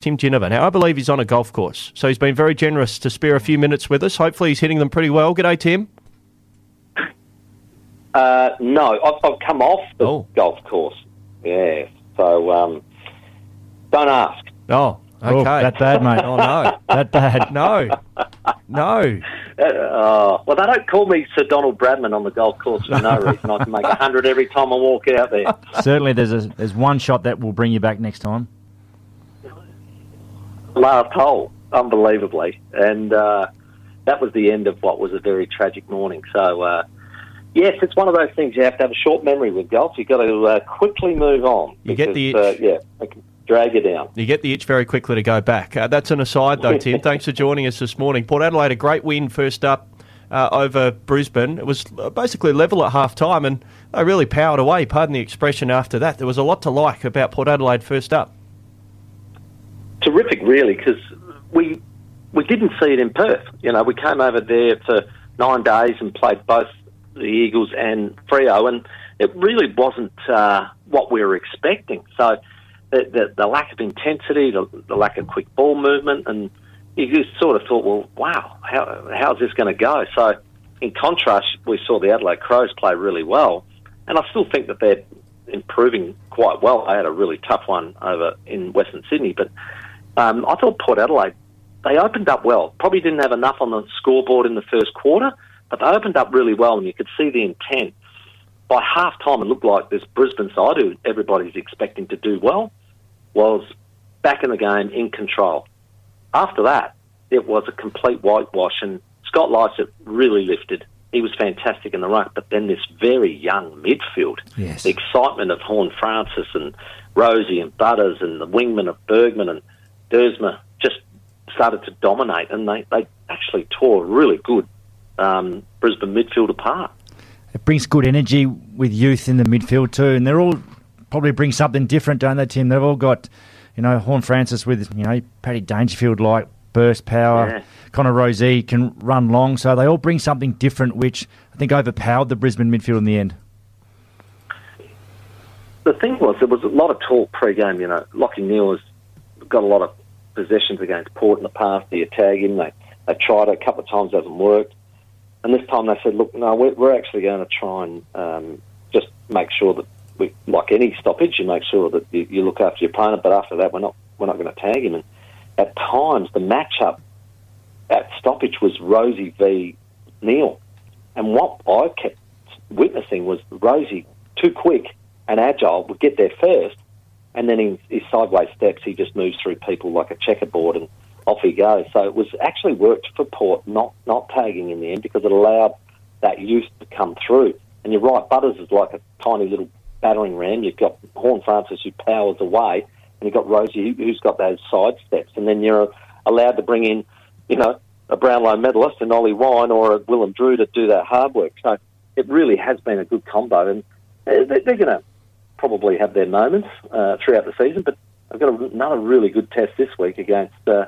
Tim Ginever. Now, I believe he's on a golf course, so he's been very generous to spare a few minutes with us. Hopefully, he's hitting them pretty well. G'day, Tim. Uh, no, I've, I've come off the Oh. golf course. Yeah, so um, don't ask. Oh, okay. Oh, that bad, mate. Oh, no. That bad. No. No. Uh, well, they don't call me Sir Donald Bradman on the golf course for no reason. I can make a hundred every time I walk out there. Certainly, there's a, there's one shot that will bring you back next time. Last hole, unbelievably, and uh, that was the end of what was a very tragic morning. So, uh, yes, it's one of those things you have to have a short memory with golf. You've got to uh, quickly move on. You get the uh, itch. yeah, it can drag you down. You get the itch very quickly to go back. Uh, that's an aside, though, Tim. Thanks for joining us this morning. Port Adelaide, a great win first up uh, over Brisbane. It was uh, basically level at half time, and they really powered away, pardon the expression, after that. There was a lot to like about Port Adelaide first up. Terrific, really, because we we didn't see it in Perth. You know, we came over there for nine days and played both the Eagles and Freo, and it really wasn't uh, what we were expecting. So the, the, the lack of intensity, the, the lack of quick ball movement, and you just sort of thought, well, wow, how how's this going to go? So in contrast, we saw the Adelaide Crows play really well, and I still think that they're improving quite well. They had a really tough one over in Western Sydney, but um, I thought Port Adelaide, they opened up well. Probably didn't have enough on the scoreboard in the first quarter, but they opened up really well, and you could see the intent. By half time, it looked like this Brisbane side, who everybody's expecting to do well, was back in the game, in control. After that, it was a complete whitewash, and Scott Lycett really lifted. He was fantastic in the ruck, but then this very young midfield, Yes. the excitement of Horne-Francis and Rozee and Butters and the wingman of Bergman and Duursma just started to dominate, and they, they actually tore a really good um, Brisbane midfield apart. It brings good energy with youth in the midfield too, and they're all probably bring something different, don't they, Tim? They've all got, you know, Horne-Francis with you know Paddy Dangerfield like burst power. Yeah. Connor Rozee can run long, so they all bring something different, which I think overpowered the Brisbane midfield in the end. the thing was, there was a lot of talk pre-game. You know, Lachie Neale has got a lot of possessions against Port in the past. You tag him? They they tried it a couple of times, hasn't worked. And this time they said, look, no, we're, we're actually going to try and um, just make sure that we, like any stoppage, you make sure that you, you look after your opponent. But after that, we're not we're not going to tag him. And at times, the matchup at stoppage was Rozee v Neale. And what I kept witnessing was Rozee too quick and agile would get there first, and then in his sideways steps, he just moves through people like a checkerboard, and off he goes. So it was actually worked for Port not not tagging in the end because it allowed that youth to come through. And you're right, Butters is like a tiny little battering ram. You've got Horne-Francis who powers away, and you've got Rozee who- who's got those side steps, and then you're allowed to bring in, you know, a Brownlow medalist, an Ollie Wine, or a Willem Drew to do that hard work. So it really has been a good combo, and they're going to probably have their moments uh, throughout the season. But I've got another really good test this week against uh,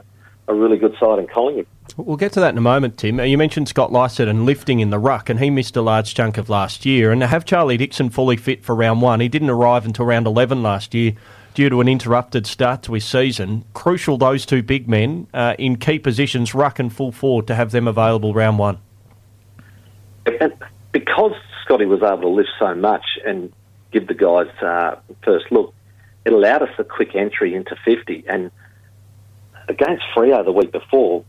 a really good side in Collingwood. We'll get to that in a moment, Tim. Uh, You mentioned Scott Lycett and lifting in the ruck, and he missed a large chunk of last year. And to have Charlie Dixon fully fit for round one, he didn't arrive until round 11 last year due to an interrupted start to his season. Crucial, those two big men uh, in key positions, ruck and full forward, to have them available round one. And because Scotty was able to lift so much and give the guys uh, first look, it allowed us a quick entry into 50. And against Freo the week before,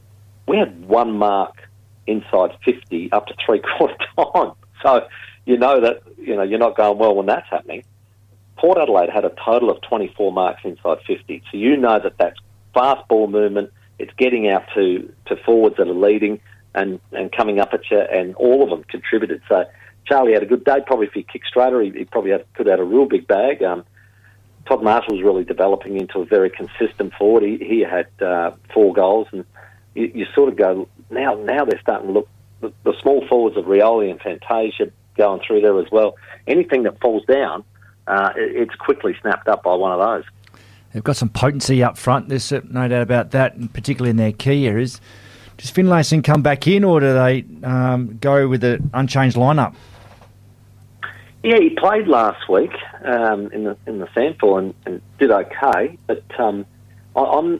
we had one mark inside 50 up to three quarter time. So you know that you know you're not going well when that's happening. Port Adelaide had a total of 24 marks inside 50. So you know that that's fast ball movement. It's getting out to, to forwards that are leading and, and coming up at you, and all of them contributed. So Charlie had a good day. Probably if he kicked straighter, he, he probably had, could have had a real big bag. Um, Todd Marshall was really developing into a very consistent forward. He, he had uh, four goals, and you, you sort of go now. Now they're starting to look the, the small forwards of Rioli and Fantasia going through there as well. Anything that falls down, uh, it, it's quickly snapped up by one of those. They've got some potency up front. There's no doubt about that, and particularly in their key areas. Does Finlayson come back in, or do they um, go with the unchanged lineup? Yeah, he played last week um, in the in the sample and, and did okay, but um, I, I'm,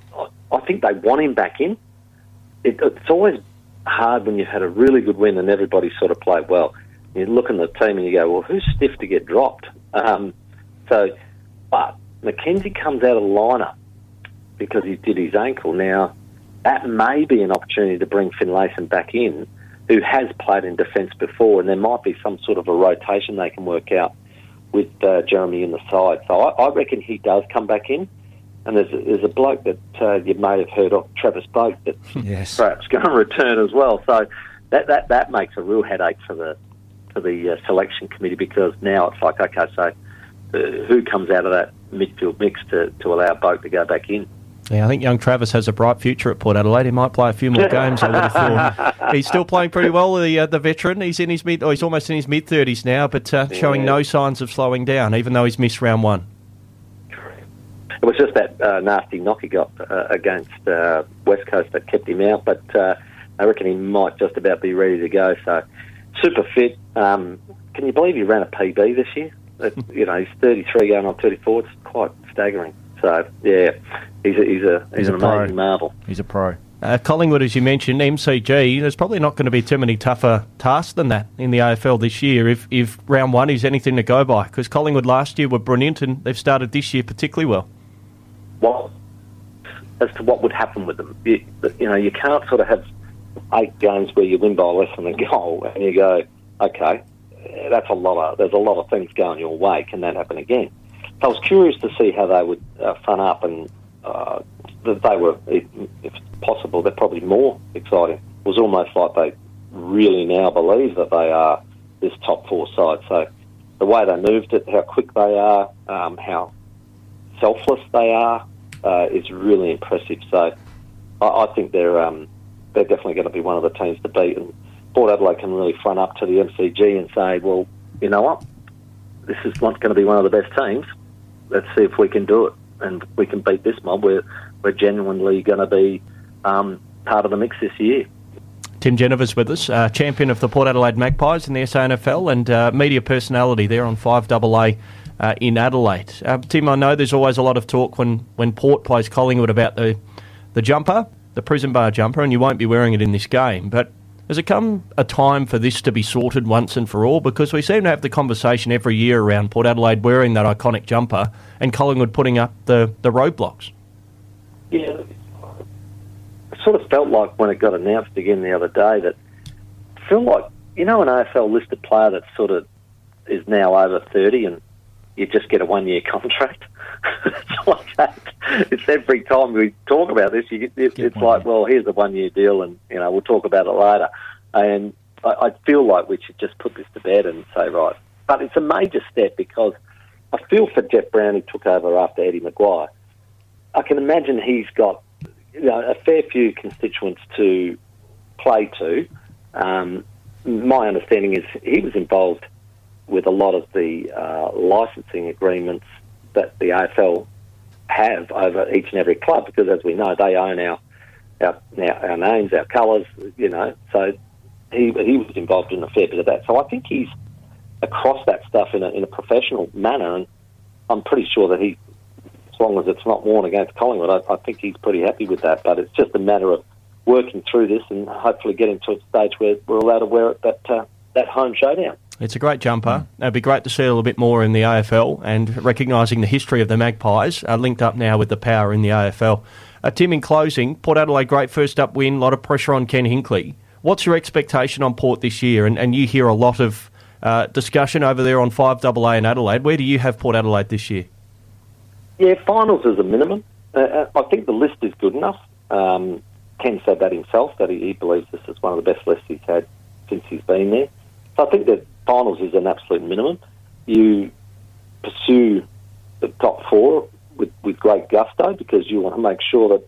I think they want him back in. It, it's always hard when you've had a really good win and everybody sort of played well. You look in the team and you go, well, who's stiff to get dropped? Um, so, but McKenzie comes out of lineup because he did his ankle. Now, that may be an opportunity to bring Finlayson back in, who has played in defence before, and there might be some sort of a rotation they can work out with uh, Jeremy in the side. So I, I reckon he does come back in. And there's a, there's a bloke that uh, you may have heard of, Travis Boak, that's Yes. perhaps going to return as well. So that, that, that makes a real headache for the for the uh, selection committee because now it's like, okay, so uh, who comes out of that midfield mix to, to allow Boak to go back in? Yeah, I think young Travis has a bright future at Port Adelaide. He might play a few more games. I would have thought. He's still playing pretty well. The uh, the veteran. He's in his mid. Oh, he's almost in his mid thirties now, but uh, showing no signs of slowing down, even though he's missed round one. It was just that uh, nasty knock he got uh, against uh, West Coast that kept him out, but uh, I reckon he might just about be ready to go. So super fit. Um, can you believe he ran a PB this year? You know, he's 33 going on 34. It's quite staggering. So yeah, he's a, he's a he's, He's a an pro. amazing marvel. He's a pro. Uh, Collingwood, as you mentioned, MCG. There's probably not going to be too many tougher tasks than that in the AFL this year. If if round one is anything to go by, because Collingwood last year were brilliant and they've started this year particularly well. What as to what would happen with them? You, you know, you can't sort of have eight games where you win by less than a goal, and you go, okay, that's a lot of there's a lot of things going your way. Can that happen again? I was curious to see how they would uh, front up, and uh, that they were, if if possible, they're probably more exciting. It was almost like they really now believe that they are this top four side. So the way they moved it, how quick they are, um, how selfless they are, uh, is really impressive. So I, I think they're um, they're definitely going to be one of the teams to beat. And Port Adelaide can really front up to the MCG and say, well, you know what, this is not going to be one of the best teams. Let's see if we can do it and we can beat this mob. We're we're genuinely going to be um, part of the mix this year. Tim Ginever's with us, uh, champion of the Port Adelaide Magpies in the SANFL and uh, media personality there on 5AA uh, in Adelaide. Uh, Tim, I know there's always a lot of talk when, when Port plays Collingwood about the, the jumper, the prison bar jumper, and you won't be wearing it in this game. But has it come a time for this to be sorted once and for all? Because we seem to have the conversation every year around Port Adelaide wearing that iconic jumper and Collingwood putting up the, the roadblocks. Yeah, it sort of felt like when it got announced again the other day that I feel like you know an AFL listed player that sort of is now over thirty and you just get a one year contract. it's like that. It's every time we talk about this, you it, it's like, well, here's a one year deal, and you know we'll talk about it later. And I, I feel like we should just put this to bed and say right. But it's a major step because I feel for Jeff Browne who took over after Eddie McGuire. I can imagine he's got you know, a fair few constituents to play to. Um, my understanding is he was involved with a lot of the uh, licensing agreements that the AFL have over each and every club because, as we know, they own our our, our, our names, our colours, you know. So he he was involved in a fair bit of that. So I think he's across that stuff in a in a professional manner, and I'm pretty sure that he as long as it's not worn against Collingwood, I, I think he's pretty happy with that. But it's just a matter of working through this and hopefully getting to a stage where we're allowed to wear it that uh, that home showdown. It's a great jumper. It'd be great to see a little bit more in the AFL and recognising the history of the Magpies, uh, linked up now with the power in the AFL. Uh, Tim, in closing, Port Adelaide, great first up win, a lot of pressure on Ken Hinkley. What's your expectation on Port this year? And, and you hear a lot of uh, discussion over there on 5AA in Adelaide. Where do you have Port Adelaide this year? Yeah, finals is a minimum. Uh, uh, I think the list is good enough. Um, Ken said that himself, that he, he believes this is one of the best lists he's had since he's been there. So I think that finals is an absolute minimum. You pursue the top four with, with great gusto because you want to make sure that,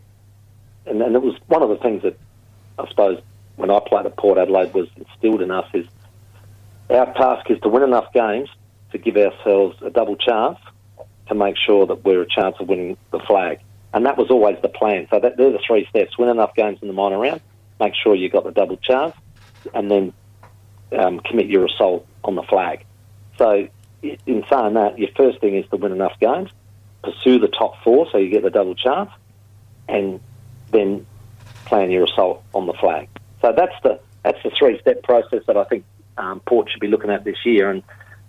and, and it was one of the things that I suppose when I played at Port Adelaide was instilled in us is our task is to win enough games to give ourselves a double chance to make sure that we're a chance of winning the flag. And that was always the plan. So that, they're the three steps. Win enough games in the minor round, make sure you've got the double chance, and then um, commit your assault on the flag. So in saying that, your first thing is to win enough games, pursue the top four so you get the double chance, and then plan your assault on the flag. So that's the that's the three step process that I think um, Port should be looking at this year, and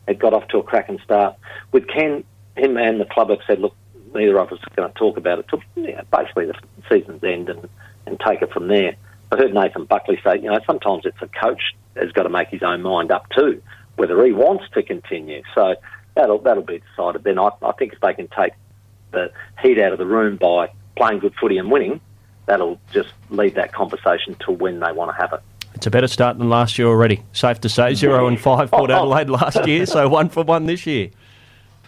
it got off to a cracking start. With Ken, him and the club have said, look, neither of us are going to talk about it till you basically the season's end and, and take it from there. I heard Nathan Buckley say, you know, sometimes it's a coach has got to make his own mind up too, whether he wants to continue. So that'll that'll be decided. Then I, I think if they can take the heat out of the room by playing good footy and winning, that'll just leave that conversation to when they want to have it. It's a better start than last year already. Safe to say, zero and five Port Adelaide last year, so one for one this year.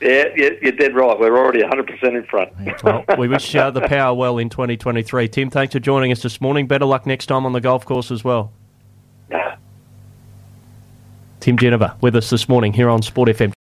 Yeah, you're dead right. We're already 100% in front. well, we wish uh, the power well in 2023. Tim, thanks for joining us this morning. Better luck next time on the golf course as well. Tim Ginever with us this morning here on Sport FM.